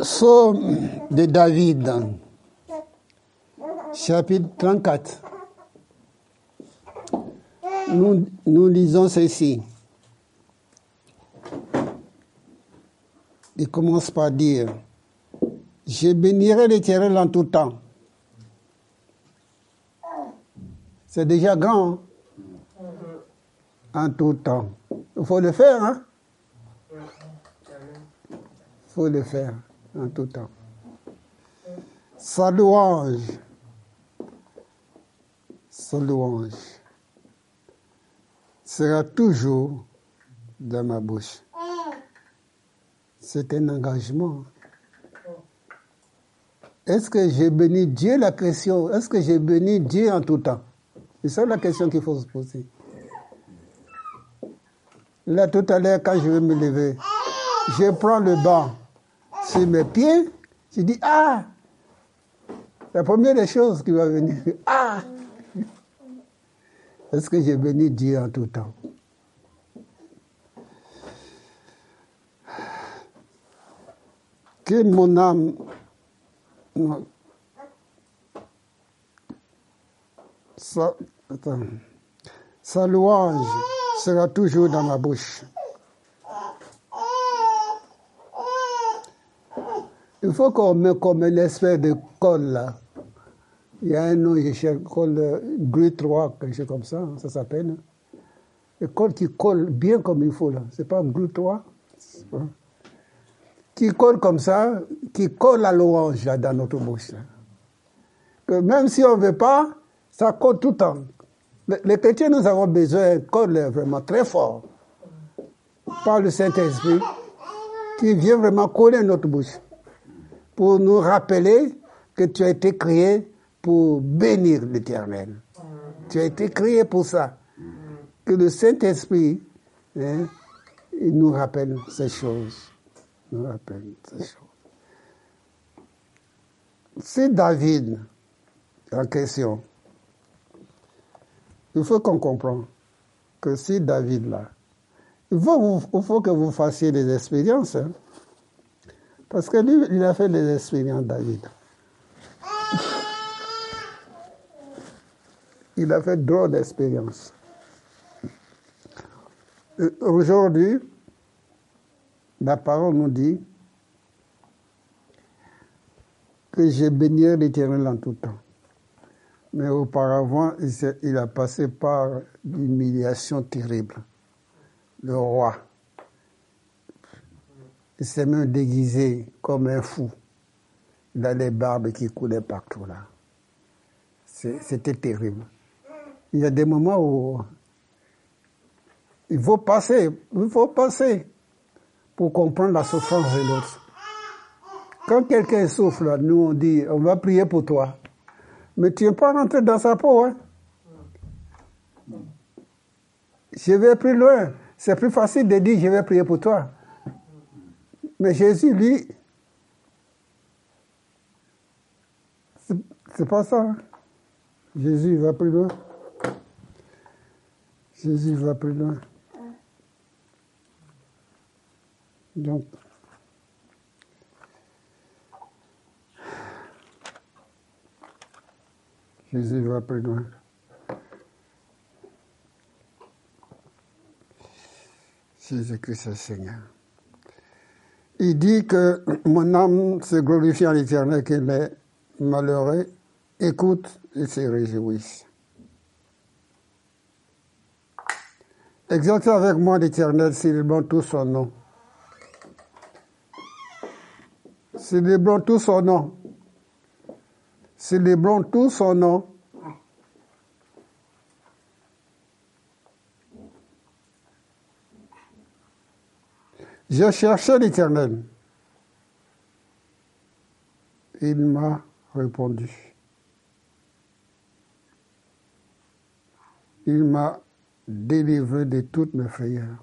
Psaume de David, chapitre 34. Nous, nous lisons ceci. Il commence par dire, je bénirai l'Éternel en tout temps. C'est déjà grand. hein? En tout temps. Il faut le faire, hein? Faut le faire en tout temps. Sa louange, sa louange sera toujours dans ma bouche. C'est un engagement. Est-ce que j'ai béni Dieu La question, est-ce que j'ai béni Dieu en tout temps? C'est ça la question qu'il faut se poser. Là, tout à l'heure, quand je vais me lever, je prends le banc sur mes pieds, je dis Ah La première des choses qui va venir, Ah Est-ce que j'ai béni Dieu en tout temps? Que mon âme. Sa louange sera toujours dans ma bouche. Il faut qu'on mette comme une espèce de colle là. Il y a un nom, je cherche, colle euh, Gris 3, quelque chose comme ça, hein, ça s'appelle. Le colle qui colle bien comme il faut là. C'est pas Gris 3 c'est pas- Qui colle comme ça, qui colle la louange là, dans notre bouche. Que même si on ne veut pas, ça colle tout le temps. Les chrétiens, nous avons besoin d'un colle vraiment très fort par le Saint-Esprit qui vient vraiment coller notre bouche pour nous rappeler que tu as été créé pour bénir l'Éternel. Tu as été créé pour ça. Que le Saint-Esprit hein, il nous rappelle ces choses. Nous rappelle ces choses. C'est David en question. Il faut qu'on comprenne que si David là, il faut, il faut que vous fassiez des expériences. hein. Parce que lui, il a fait des expériences, David. Il a fait drôle d'expériences. Euh, Aujourd'hui, la parole nous dit que j'ai béni l'Éternel en tout temps. Mais auparavant, il, a passé par une humiliation terrible. Le roi. Il s'est même déguisé comme un fou. A les barbes qui coulaient partout là. C'était terrible. Il y a des moments où il faut passer, il faut passer pour comprendre la souffrance de l'autre. Quand quelqu'un souffre, nous on dit, on va prier pour toi. Mais tu n'es pas rentré dans sa peau. Hein? Je vais plus loin. C'est plus facile de dire, je vais prier pour toi. Mais Jésus, lui, c'est- pas ça. hein. Jésus va plus loin. Jésus va plus loin. Donc, Jésus va plus loin. Jésus-Christ est Seigneur. Il dit que mon âme se glorifie en l'éternel, que les malheureux écoutent et se réjouissent. Exaltez avec moi l'éternel, célébrons tout son nom. Célébrons tout son nom. Célébrons tout son nom. Je cherchais l'Éternel. Il m'a répondu. Il m'a délivré de toutes mes frayeurs.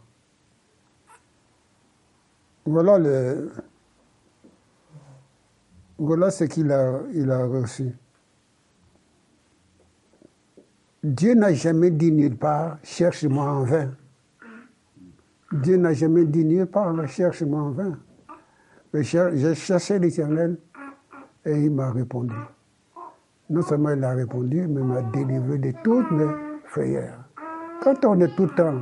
Voilà le, voilà ce qu'il a, il a reçu. Dieu n'a jamais dit nulle part, cherche-moi en vain. Dieu n'a jamais dit nulle part, cherche-moi en vain. J'ai cherché l'Éternel et il m'a répondu. Non seulement il a répondu, mais il m'a délivré de toutes mes frayeurs. Quand on est tout le temps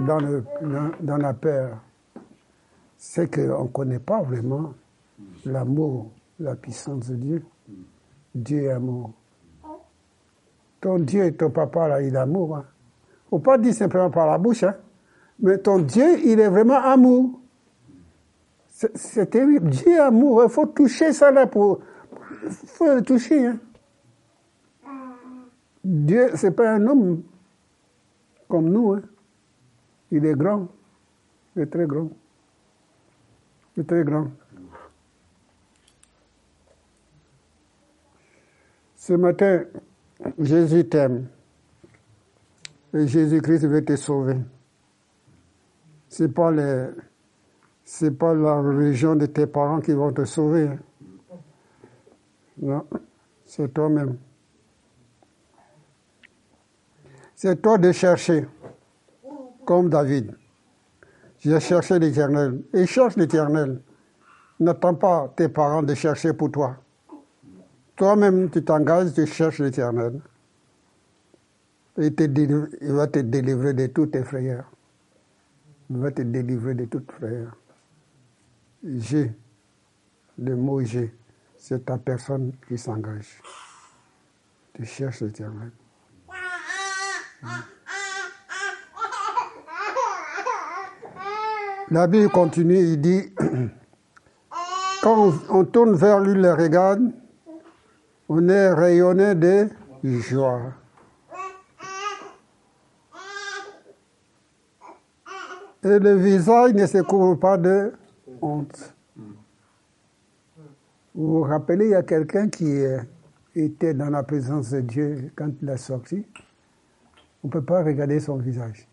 dans, la peur, c'est qu'on ne connaît pas vraiment l'amour, la puissance de Dieu. Dieu est amour. Ton Dieu et ton papa, il est amour. Hein. ne faut pas dire simplement par la bouche, hein. Mais ton Dieu, il est vraiment amour. C'est terrible. Dieu amour. Il faut toucher ça là pour. Il faut le toucher. Hein. Dieu, ce n'est pas un homme comme nous. Hein. Il est grand. Il est très grand. Il est très grand. Ce matin, Jésus t'aime. Et Jésus-Christ veut te sauver. Ce n'est pas, les, pas la religion de tes parents qui vont te sauver. Hein. Non, c'est toi-même. C'est toi de chercher, comme David. J'ai cherché l'Éternel. Et cherche l'Éternel. N'attends pas tes parents de chercher pour toi. Toi-même, tu t'engages, tu cherches l'Éternel. Il va te délivrer de tous tes frayeurs. Va te délivrer de toutes frayeurs. J'ai, le mot j'ai, c'est ta personne qui s'engage. Tu cherches l'Éternel. La Bible continue, il dit, quand on tourne vers lui le regard, on est rayonné de joie. Et le visage ne se couvre pas de honte. Vous vous rappelez, il y a quelqu'un qui était dans la présence de Dieu quand il est sorti. On ne peut pas regarder son visage,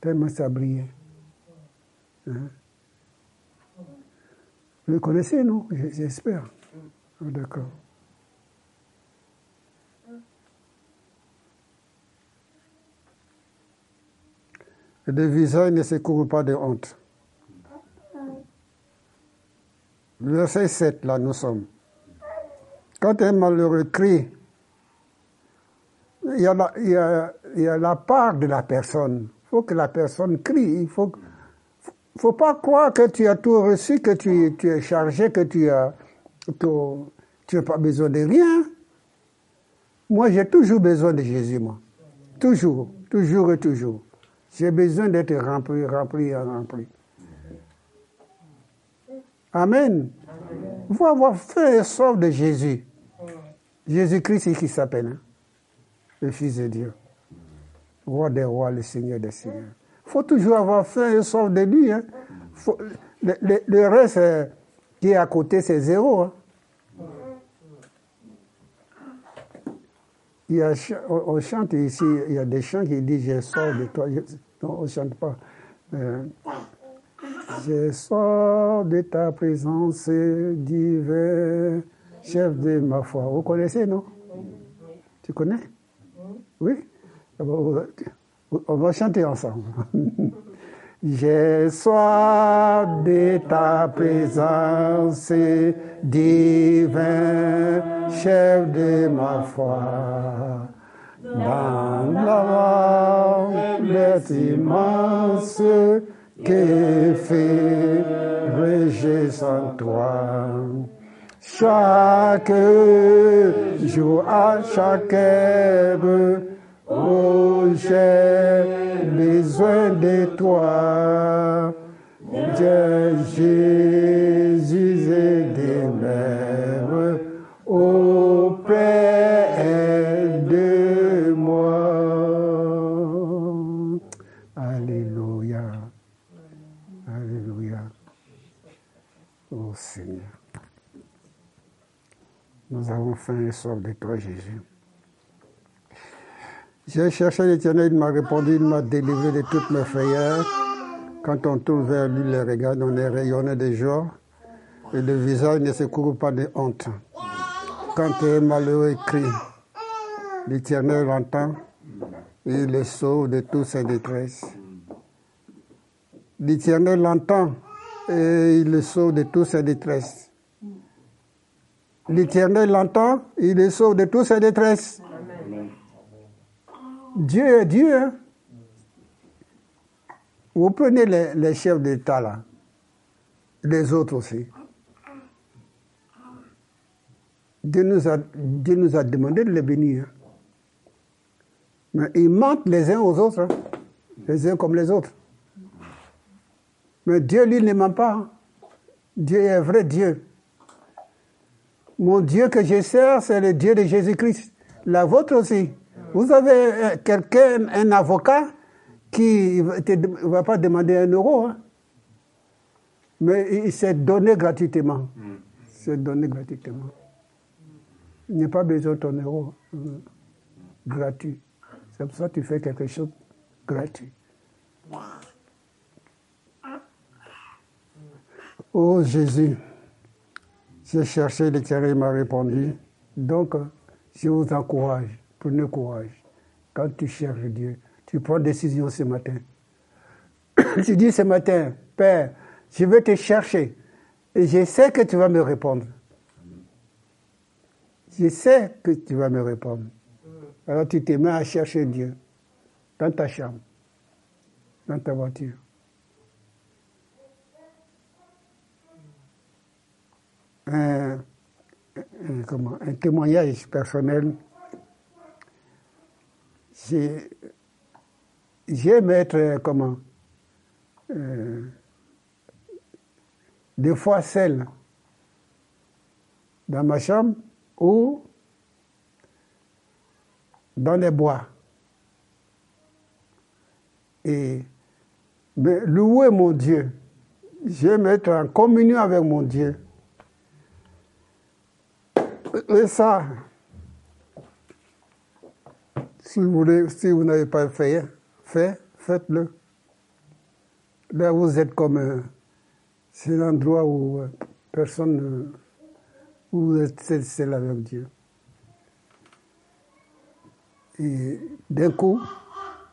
tellement ça brillait. Hein? Vous le connaissez, non? J'espère. Ah, d'accord. Le visage ne se couvre pas de honte. Verset 7, là, nous sommes. Quand un malheureux crie, il y a la, part de la personne. Il faut que la personne crie. Il faut, faut pas croire que tu as tout reçu, que tu, tu es chargé, que tu as, tu n'as pas besoin de rien. Moi, j'ai toujours besoin de Jésus, moi. Toujours, toujours et toujours. J'ai besoin d'être rempli, rempli rempli. Amen. Il faut avoir fait et soif de Jésus. Jésus-Christ, qui s'appelle, hein? le Fils de Dieu. Roi des rois, le Seigneur des seigneurs. Il faut toujours avoir faim et soif de lui. Hein. le, reste euh, qui est à côté, c'est zéro. Hein. On, chante ici, il y a des chants qui disent Je sors de toi. non, on ne chante pas. Euh, je sors de ta présence divin, chef de ma foi. Vous connaissez, non? Tu connais? Oui? On va chanter ensemble. J'ai soif de ta présence divin, chef de ma foi. Dans la mort immense que fait j'ai sans toi. Chaque jour à chaque heure, oh j'ai besoin de toi. Jésus et des mères auprès de moi. Alléluia. Alléluia. Oh Seigneur. Nous avons faim et soif de toi, Jésus. J'ai cherché l'Éternel, il m'a répondu, il m'a délivré de toutes mes frayeurs. Quand on tourne vers lui le regard, on est rayonné de joie et le visage ne se couvre pas de honte. Quand un malheureux crie, l'Éternel entend et il le sauve de toutes ses détresses. L'Éternel entend et il le sauve de toute sa détresse. L'Éternel l'entend, il le sauve de toute sa détresse. Dieu est Dieu. Hein. Vous prenez les, chefs d'État là, les autres aussi. Dieu nous a, Dieu demandé de les bénir. Mais ils mentent les uns aux autres, hein. les uns comme les autres. Mais Dieu, lui, ne ment pas. Dieu est vrai Dieu. Mon Dieu que je sers, c'est le Dieu de Jésus-Christ. La vôtre aussi. Vous avez euh, quelqu'un, un avocat, qui ne va pas demander un euro, hein. mais il s'est donné gratuitement. Il s'est donné gratuitement. Il n'y a pas besoin de ton euro. Hein. Gratuit. C'est pour ça que tu fais quelque chose gratuit. Oh Jésus, j'ai cherché l'éternel, il m'a répondu. Donc, je vous encourage, prenez courage. Quand tu cherches Dieu, tu prends décision ce matin. tu dis ce matin, Père, je vais te chercher et je sais que tu vas me répondre. Je sais que tu vas me répondre. Alors tu te mets à chercher Dieu dans ta chambre, dans ta voiture. Un, comment, un témoignage personnel. J'aime être, comment, euh, des fois seul dans ma chambre ou dans les bois. Et louer mon Dieu. J'aime être en communion avec mon Dieu. Et ça, si vous, n'avez pas fait, fait faites-le. Là, vous êtes comme. c'est l'endroit où euh, personne. où vous êtes seul avec Dieu. Et d'un coup,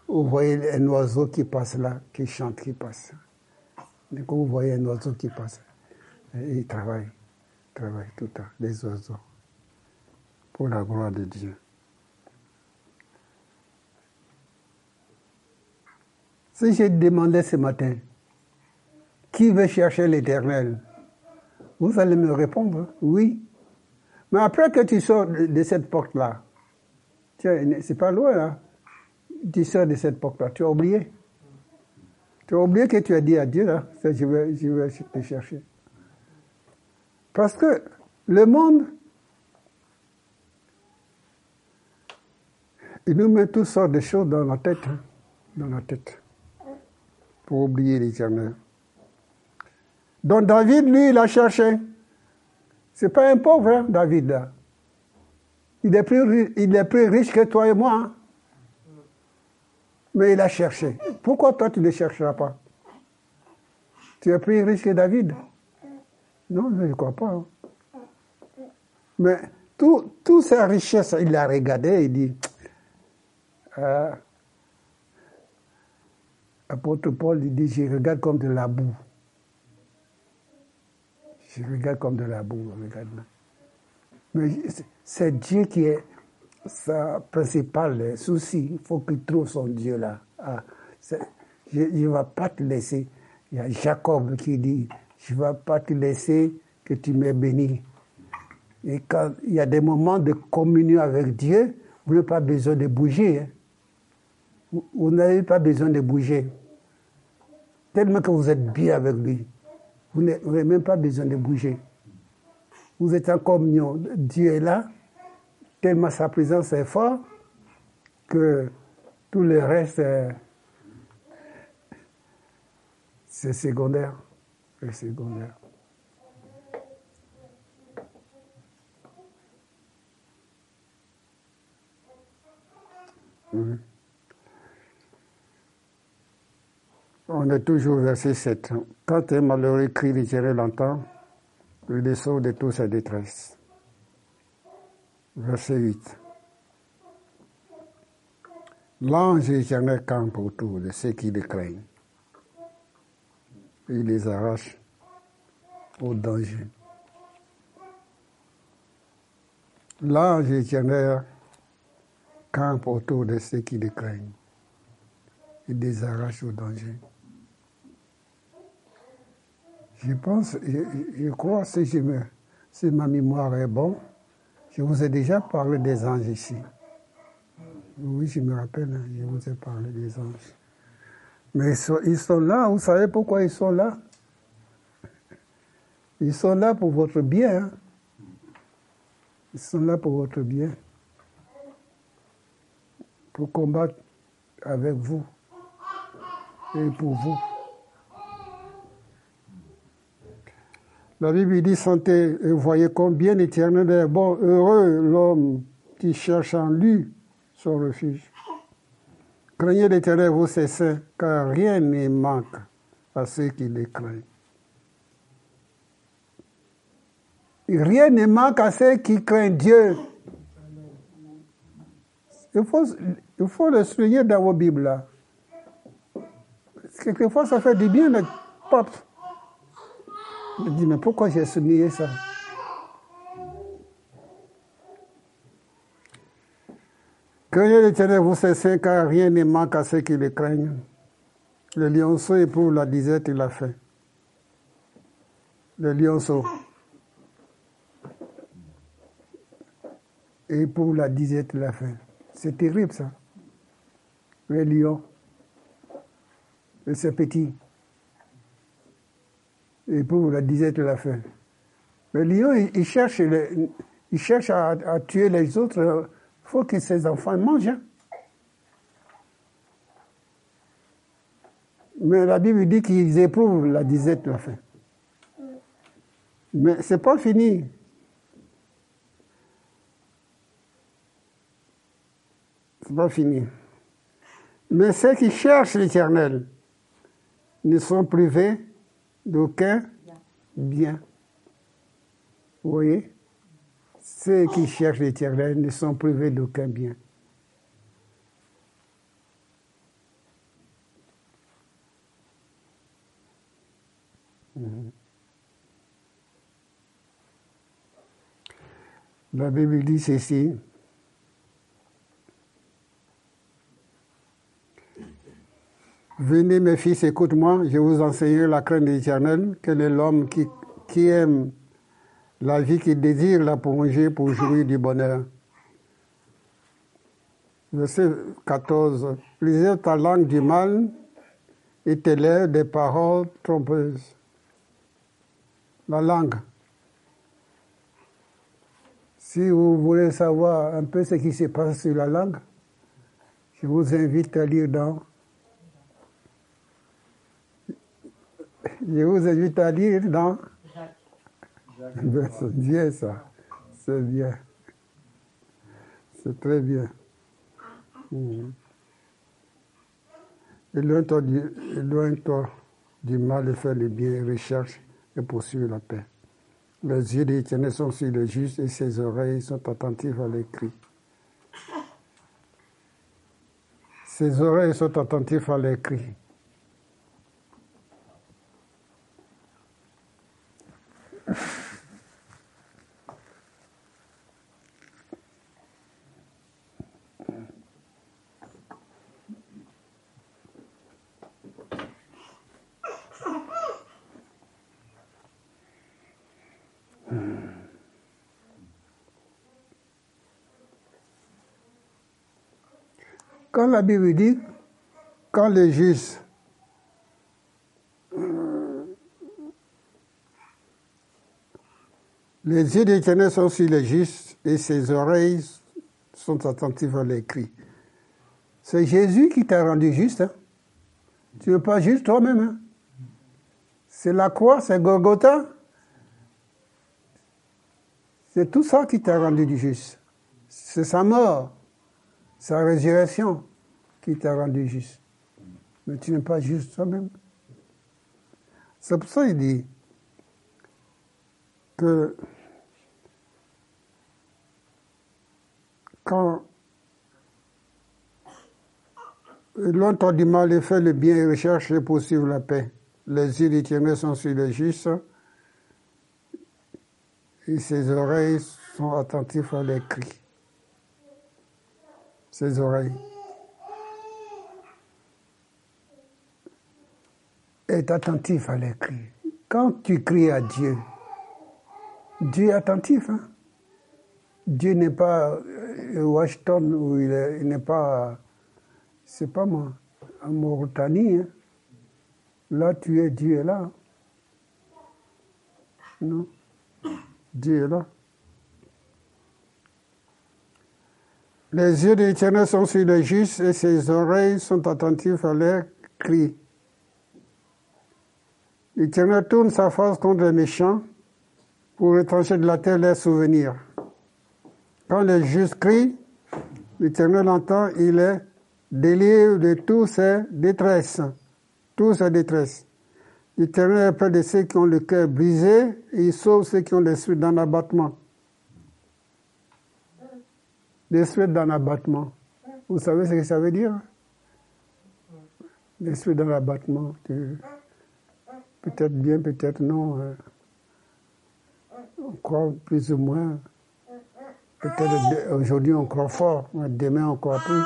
vous voyez un oiseau qui passe là, qui chante, qui passe. D'un coup, vous voyez un oiseau qui passe. Et il travaille, il travaille tout le temps, les oiseaux, pour la gloire de Dieu. Si j'ai demandé ce matin, qui veut chercher l'éternel Vous allez me répondre, oui. Mais après que tu sors de cette porte-là, c'est pas loin là. Tu sors de cette porte-là, tu as oublié. Tu as oublié que tu as dit à Dieu là, je vais, je vais te chercher. Parce que le monde, il nous met toutes sortes de choses dans la tête, hein, dans la tête, pour oublier l'éternel. Donc David, lui, il a cherché. C'est pas un pauvre, hein, David. Il est plus, riche que toi et moi. Hein. Mais il a cherché. Pourquoi toi, tu ne chercheras pas? Tu es plus riche que David? Non, je ne crois pas. Hein. Mais toute tout sa richesse, il l'a regardé, il dit, euh, apôtre Paul, dit, je regarde comme de la boue. Je regarde comme de la boue, regarde. Mais c'est Dieu qui est sa principale souci. Il faut qu'il trouve son Dieu là. Ah, je ne vais pas te laisser. Il y a Jacob qui dit, je ne vais pas te laisser que tu m'aies béni. Et quand il y a des moments de communion avec Dieu, vous n'avez pas besoin de bouger. Hein. Vous, n'avez pas besoin de bouger. Tellement que vous êtes bien avec lui. Vous n'avez même pas besoin de bouger vous êtes en communion. Dieu est là, tellement sa présence est forte que tout le reste, c'est secondaire. C'est secondaire. On est toujours verset 7. Quand un malheureux crie, l'Éternel l'entend le sauve de toute sa détresse. Verset 8. L'ange éternel campe autour de ceux qui le craignent. Il les arrache au danger. L'ange éternel campe autour de ceux qui le craignent et les arrache au danger. Je pense, je, crois, si, je me, si ma mémoire est bonne, je vous ai déjà parlé des anges ici. Oui, je me rappelle, je vous ai parlé des anges. Mais ils sont, là, vous savez pourquoi ils sont là? Ils sont là pour votre bien. Hein. Ils sont là pour votre bien. Pour combattre avec vous et pour vous. La Bible dit santé, et voyez combien éternel est bon, heureux l'homme qui cherche en lui son refuge. Craignez l'éternel, vous saints, car rien ne manque à ceux qui les craignent. Rien ne manque à ceux qui craignent Dieu. Il faut, le souligner dans vos Bibles là. Quelquefois, ça fait du bien, mais Je dis, mais pourquoi j'ai souligné ça? Craignez l'éternel, vous cessez, car rien ne manque à ceux qui le craignent. Le lionceau éprouve la disette et la faim. Le lionceau éprouve la disette et la faim. C'est terrible ça. Le lion, et c'est petit, éprouve la disette et la faim. Le lion, il, cherche, il cherche à tuer les autres faut que ces enfants mangent. Hein. Mais la Bible dit qu'ils éprouvent la disette la faim. Mais ce n'est pas fini. C'est pas fini. Mais ceux qui cherchent l'éternel ne sont privés d'aucun bien. Vous voyez? Ceux qui cherchent l'éternel ne sont privés d'aucun bien. La Bible dit ceci. Venez mes fils, écoute-moi, je vous enseigne la crainte de l'Éternel, quel est l'homme qui, qui aime la vie qui désire la prolonger pour jouir du bonheur. Verset 14. Lisez ta langue du mal et tes lèvres des paroles trompeuses. La langue. Si vous voulez savoir un peu ce qui se passe sur la langue, je vous invite à lire dans. Je vous invite à lire dans c'est bien ça. C'est bien. C'est très bien. Mmh. Éloigne-toi du, du, mal et fais le bien, recherche et poursuis la paix. Les yeux de l'Éternel sont sur le juste et ses oreilles sont attentives à l'écrit. Ses oreilles sont attentives à l'écrit. Quand la Bible dit, quand les justes les yeux d'Éternel sont sur les justes et ses oreilles sont attentives à l'écrit. C'est Jésus qui t'a rendu juste. Hein? Tu n'es pas juste toi-même. Hein? C'est la croix, c'est Golgotha. C'est tout ça qui t'a rendu du juste. C'est sa mort sa résurrection qui t'a rendu juste. Mais tu n'es pas juste toi-même. C'est pour ça qu'il dit que quand l'on du mal et fait le bien et recherche et poursuivre la paix, les yeux d'éternel sont sur les justes et ses oreilles sont attentives à les cris. Ses oreilles. Est attentif à les cris. Quand tu cries à Dieu, Dieu est attentif. Hein? Dieu n'est pas euh, Washington où il n'est pas, c'est pas moi, en Mauritanie. Hein? Là, tu es, Dieu est là. Non. Dieu est là. Les yeux de l'Éternel sont sur les justes et ses oreilles sont attentives à leurs cris. L'Éternel tourne sa face contre les méchants pour retrancher de la terre leurs souvenirs. Quand les justes crient, l'Éternel entend, il est délivre de toutes ses détresses. Toutes ses détresses. L'Éternel est près de ceux qui ont le cœur brisé et il sauve ceux qui ont l'esprit dans l'abattement. L'esprit dans l'abattement. Vous savez ce que ça veut dire? L'esprit dans l'abattement. Peut-être bien, peut-être non. On croit plus ou moins. Peut-être aujourd'hui on croit fort, mais demain on croit plus.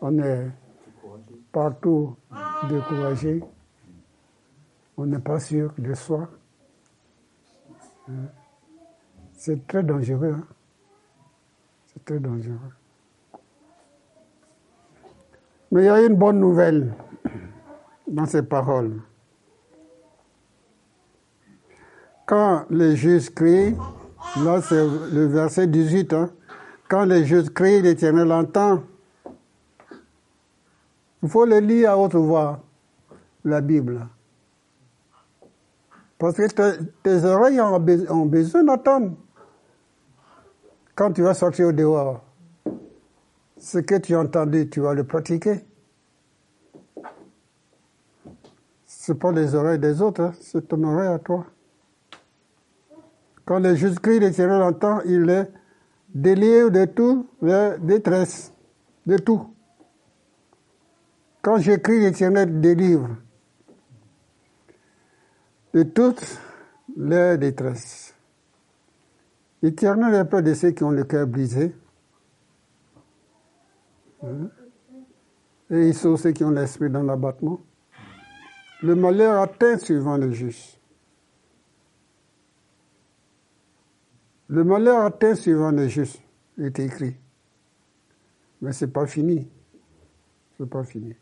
On est partout découragé. On n'est pas sûr de soi. Hein? C'est très dangereux. Hein? C'est très dangereux. Mais il y a une bonne nouvelle dans ces paroles. Quand les juges crient, Là, c'est le verset 18. Hein. Quand les justes crient, l'Éternel entend. Il faut le lire à haute voix, la Bible. Parce que tes, oreilles ont, besoin d'entendre. Quand tu vas sortir au dehors, ce que tu as entendu, tu vas le pratiquer. Ce pas les oreilles des autres, hein. c'est ton oreille à toi. Quand le crie, l'Éternel entend, il est délivre de toute détresse, de tout. Quand j'écris, l'Éternel délivre de toutes les détresses. L'Éternel est près de ceux qui ont le cœur brisé. Hein? Et il sauve ceux qui ont l'esprit dans l'abattement. Le malheur atteint suivant le juste. Le malheur atteint suivant les justes, est écrit. Mais ce n'est pas fini. Ce n'est pas fini.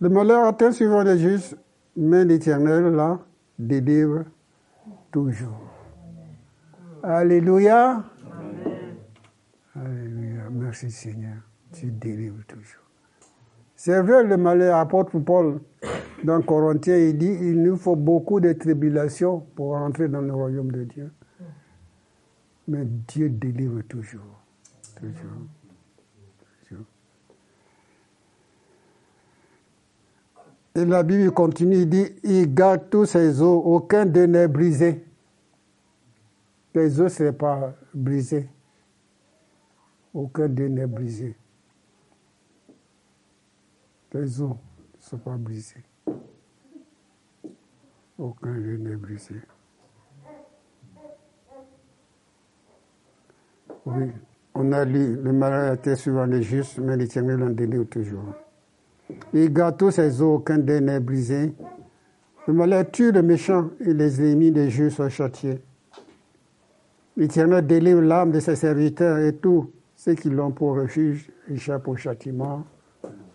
Le malheur atteint suivant les justes, mais l'Éternel, là, délivre toujours. Alléluia. Alléluia. Merci Seigneur. Tu délivres toujours. C'est vrai, le malheur, apôtre Paul, dans Corinthiens, il dit il nous faut beaucoup de tribulations pour entrer dans le royaume de Dieu. Mais Dieu délivre toujours. Toujours. Et la Bible continue, il dit il garde tous ses os, aucun d'eux n'est brisé. Les os, ce n'est pas brisé. Aucun d'eux n'est brisé. Les os ne sont pas brisés. Aucun lieu n'est brisé. Oui, on a lu, le malheur était souvent les justes, mais l'Éternel en délivre toujours. Il garde tous ses os, aucun d'eux n'est brisé. Le malheur tue le méchant et les ennemis des justes sont châtiés. L'Éternel délivre l'âme de ses serviteurs et tous ceux qui l'ont pour refuge échappent au châtiment.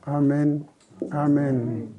Amen. Amen.